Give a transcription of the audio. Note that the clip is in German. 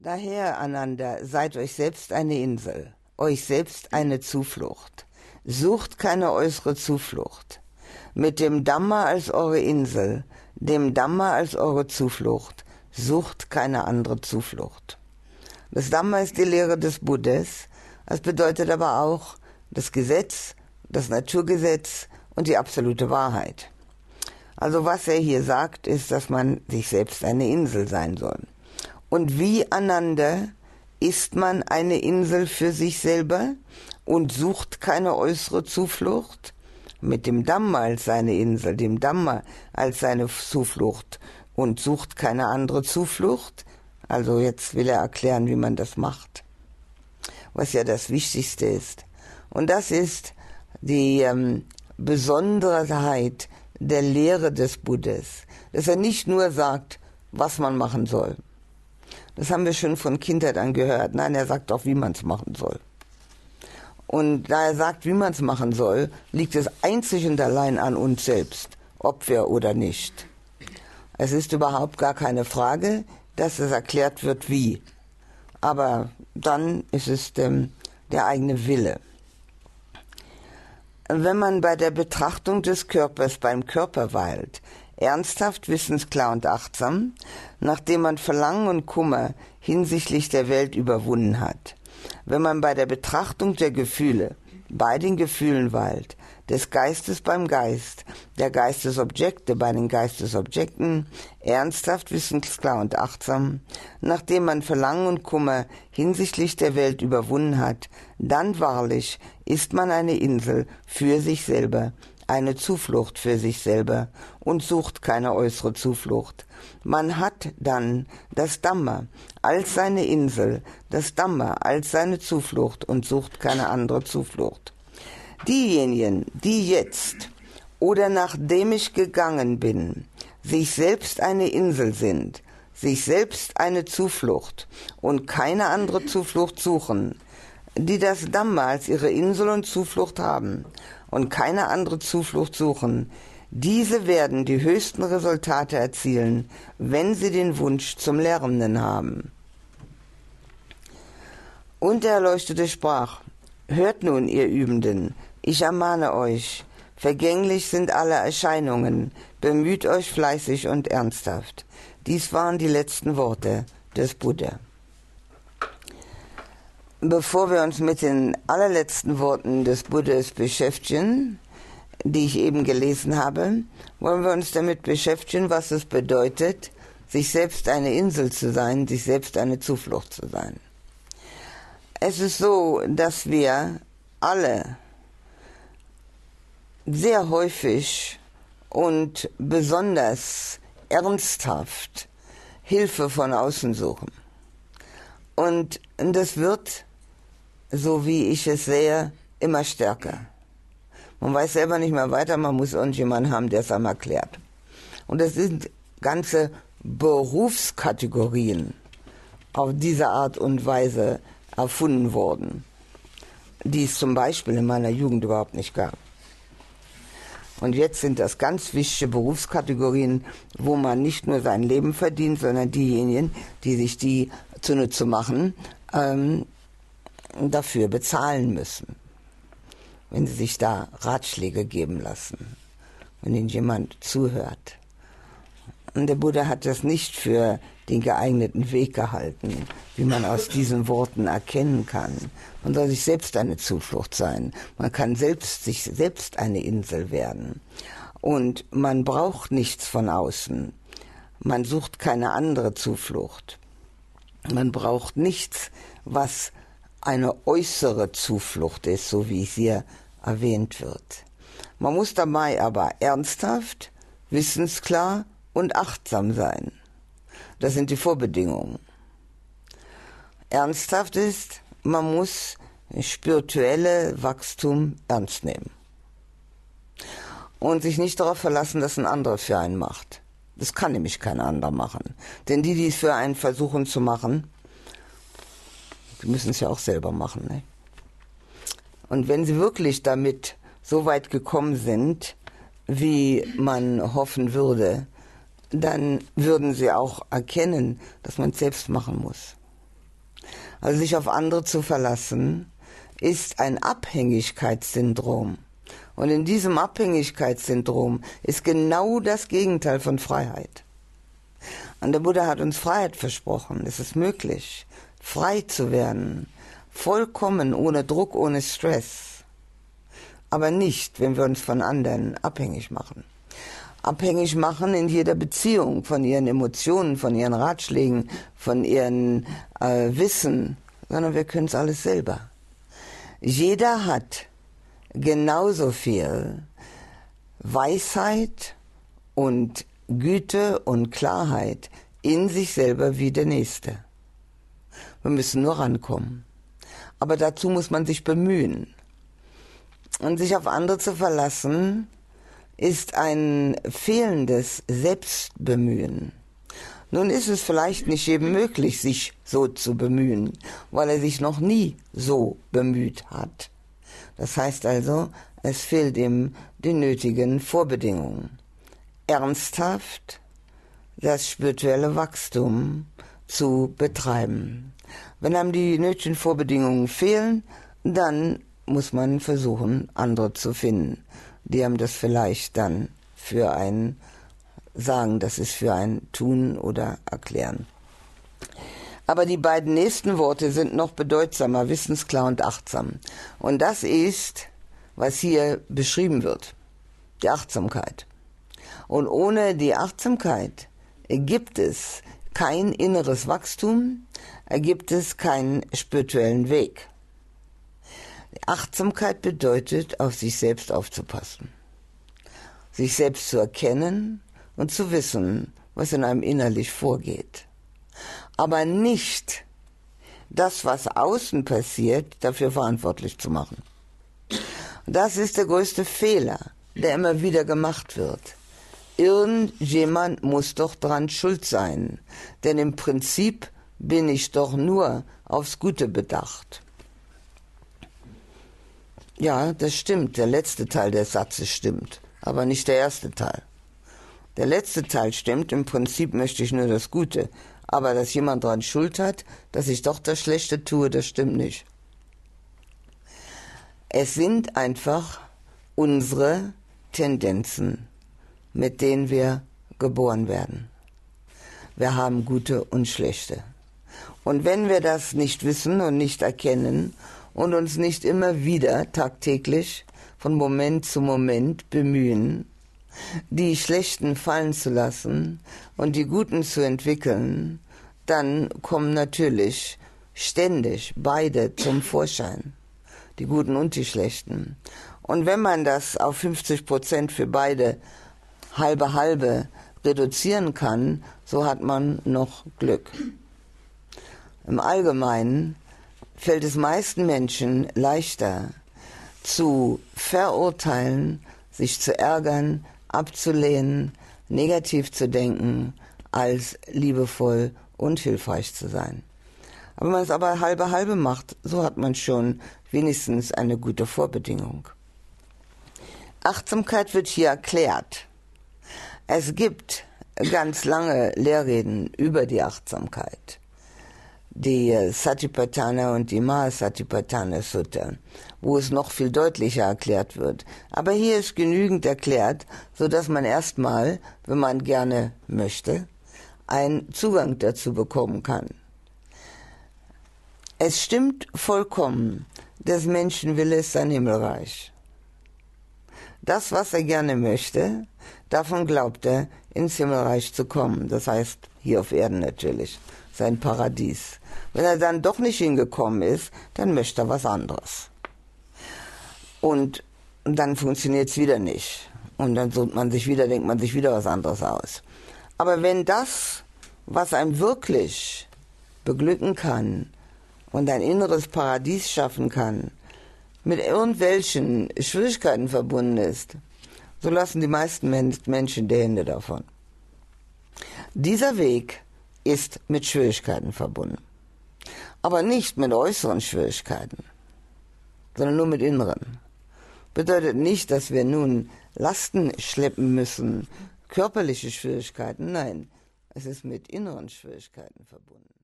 Daher, Ananda, seid euch selbst eine Insel, euch selbst eine Zuflucht. Sucht keine äußere Zuflucht. Mit dem Dhamma als eure Insel, dem Dhamma als eure Zuflucht, sucht keine andere Zuflucht. Das Dhamma ist die Lehre des Buddhas, das bedeutet aber auch das Gesetz, das Naturgesetz und die absolute Wahrheit. Also was er hier sagt, ist, dass man sich selbst eine Insel sein soll. Und wie Ananda ist man eine Insel für sich selber und sucht keine äußere Zuflucht? Mit dem Dhamma als seine Insel, dem Dhamma als seine Zuflucht und sucht keine andere Zuflucht? Also jetzt will er erklären, wie man das macht, was ja das Wichtigste ist. Und das ist die ähm, Besonderheit der Lehre des Buddhas, dass er nicht nur sagt, was man machen soll. Das haben wir schon von Kindheit an gehört. Nein, er sagt auch, wie man es machen soll. Und da er sagt, wie man es machen soll, liegt es einzig und allein an uns selbst, ob wir oder nicht. Es ist überhaupt gar keine Frage, dass es erklärt wird, wie. Aber dann ist es ähm, der eigene Wille. Wenn man bei der Betrachtung des Körpers beim Körper weilt, ernsthaft, wissensklar und achtsam, nachdem man Verlangen und Kummer hinsichtlich der Welt überwunden hat, wenn man bei der Betrachtung der Gefühle bei den Gefühlen weilt, des Geistes beim Geist, der Geistesobjekte bei den Geistesobjekten, ernsthaft, wissensklar und achtsam, nachdem man Verlangen und Kummer hinsichtlich der Welt überwunden hat, dann wahrlich ist man eine Insel für sich selber, eine Zuflucht für sich selber und sucht keine äußere Zuflucht. Man hat dann das Dhamma als seine Insel, das Dhamma als seine Zuflucht und sucht keine andere Zuflucht. Diejenigen, die jetzt oder nachdem ich gegangen bin, sich selbst eine Insel sind, sich selbst eine Zuflucht und keine andere Zuflucht suchen, die das Dhamma als ihre Insel und Zuflucht haben und keine andere Zuflucht suchen, diese werden die höchsten Resultate erzielen, wenn sie den Wunsch zum Lernenden haben. Und der Erleuchtete sprach, Hört nun, ihr Übenden, ich ermahne euch, vergänglich sind alle Erscheinungen, bemüht euch fleißig und ernsthaft. Dies waren die letzten Worte des Buddha. Bevor wir uns mit den allerletzten Worten des Buddhas beschäftigen, die ich eben gelesen habe, wollen wir uns damit beschäftigen, was es bedeutet, sich selbst eine Insel zu sein, sich selbst eine Zuflucht zu sein. Es ist so, dass wir alle sehr häufig und besonders ernsthaft Hilfe von außen suchen. Und das wird, so wie ich es sehe, immer stärker. Man weiß selber nicht mehr weiter, man muss irgendjemanden haben, der es einem erklärt. Und es sind ganze Berufskategorien auf diese Art und Weise erfunden worden, die es zum Beispiel in meiner Jugend überhaupt nicht gab. Und jetzt sind das ganz wichtige Berufskategorien, wo man nicht nur sein Leben verdient, sondern diejenigen, die sich die zunutze machen, ähm, dafür bezahlen müssen. Wenn sie sich da Ratschläge geben lassen, wenn ihnen jemand zuhört. Und der Buddha hat das nicht für den geeigneten Weg gehalten, wie man aus diesen Worten erkennen kann. Man soll sich selbst eine Zuflucht sein. Man kann selbst sich selbst eine Insel werden. Und man braucht nichts von außen. Man sucht keine andere Zuflucht. Man braucht nichts, was eine äußere Zuflucht ist, so wie es hier erwähnt wird. Man muss dabei aber ernsthaft, wissensklar und achtsam sein. Das sind die Vorbedingungen. Ernsthaft ist, man muss spirituelle Wachstum ernst nehmen. Und sich nicht darauf verlassen, dass ein anderer für einen macht. Das kann nämlich kein anderer machen. Denn die, die es für einen versuchen zu machen, die müssen es ja auch selber machen. Ne? Und wenn sie wirklich damit so weit gekommen sind, wie man hoffen würde, dann würden sie auch erkennen, dass man es selbst machen muss. also sich auf andere zu verlassen, ist ein Abhängigkeitssyndrom. Und in diesem Abhängigkeitssyndrom ist genau das Gegenteil von Freiheit. Und der Buddha hat uns Freiheit versprochen. Es ist möglich, frei zu werden, vollkommen ohne Druck, ohne Stress. Aber nicht, wenn wir uns von anderen abhängig machen. Abhängig machen in jeder Beziehung von ihren Emotionen, von ihren Ratschlägen, von ihren äh, Wissen, sondern wir können es alles selber. Jeder hat genauso viel Weisheit und Güte und Klarheit in sich selber wie der Nächste. Wir müssen nur rankommen. Aber dazu muss man sich bemühen. Und sich auf andere zu verlassen, ist ein fehlendes Selbstbemühen. Nun ist es vielleicht nicht jedem möglich, sich so zu bemühen, weil er sich noch nie so bemüht hat. Das heißt also, es fehlt ihm die nötigen Vorbedingungen. Ernsthaft das spirituelle Wachstum zu betreiben. Wenn einem die nötigen Vorbedingungen fehlen, dann muss man versuchen, andere zu finden, die einem das vielleicht dann für ein sagen, das ist für ein Tun oder Erklären. Aber die beiden nächsten Worte sind noch bedeutsamer, wissensklar und achtsam. Und das ist, was hier beschrieben wird, die Achtsamkeit. Und ohne die Achtsamkeit gibt es kein inneres Wachstum, gibt es keinen spirituellen Weg. Achtsamkeit bedeutet, auf sich selbst aufzupassen, sich selbst zu erkennen und zu wissen, was in einem innerlich vorgeht aber nicht das, was außen passiert, dafür verantwortlich zu machen. Das ist der größte Fehler, der immer wieder gemacht wird. Irgendjemand muss doch dran schuld sein, denn im Prinzip bin ich doch nur aufs Gute bedacht. Ja, das stimmt, der letzte Teil des Satzes stimmt, aber nicht der erste Teil. Der letzte Teil stimmt, im Prinzip möchte ich nur das Gute, aber dass jemand daran Schuld hat, dass ich doch das Schlechte tue, das stimmt nicht. Es sind einfach unsere Tendenzen, mit denen wir geboren werden. Wir haben gute und schlechte. Und wenn wir das nicht wissen und nicht erkennen und uns nicht immer wieder tagtäglich von Moment zu Moment bemühen, die Schlechten fallen zu lassen und die Guten zu entwickeln, dann kommen natürlich ständig beide zum Vorschein, die Guten und die Schlechten. Und wenn man das auf 50 Prozent für beide halbe halbe reduzieren kann, so hat man noch Glück. Im Allgemeinen fällt es meisten Menschen leichter zu verurteilen, sich zu ärgern, abzulehnen, negativ zu denken, als liebevoll und hilfreich zu sein. Aber wenn man es aber halbe halbe macht, so hat man schon wenigstens eine gute Vorbedingung. Achtsamkeit wird hier erklärt. Es gibt ganz lange Lehrreden über die Achtsamkeit. Die Satipatthana und die Mahasatipatthana Sutta, wo es noch viel deutlicher erklärt wird. Aber hier ist genügend erklärt, so dass man erstmal, wenn man gerne möchte, einen Zugang dazu bekommen kann. Es stimmt vollkommen, des Menschen Wille ist sein Himmelreich. Das, was er gerne möchte, davon glaubt er, ins Himmelreich zu kommen. Das heißt, hier auf Erden natürlich, sein Paradies. Wenn er dann doch nicht hingekommen ist, dann möchte er was anderes. Und dann funktioniert es wieder nicht. Und dann sucht man sich wieder, denkt man sich wieder was anderes aus. Aber wenn das, was einem wirklich beglücken kann und ein inneres Paradies schaffen kann, mit irgendwelchen Schwierigkeiten verbunden ist, so lassen die meisten Menschen die Hände davon. Dieser Weg ist mit Schwierigkeiten verbunden. Aber nicht mit äußeren Schwierigkeiten, sondern nur mit inneren. Bedeutet nicht, dass wir nun Lasten schleppen müssen, körperliche Schwierigkeiten, nein, es ist mit inneren Schwierigkeiten verbunden.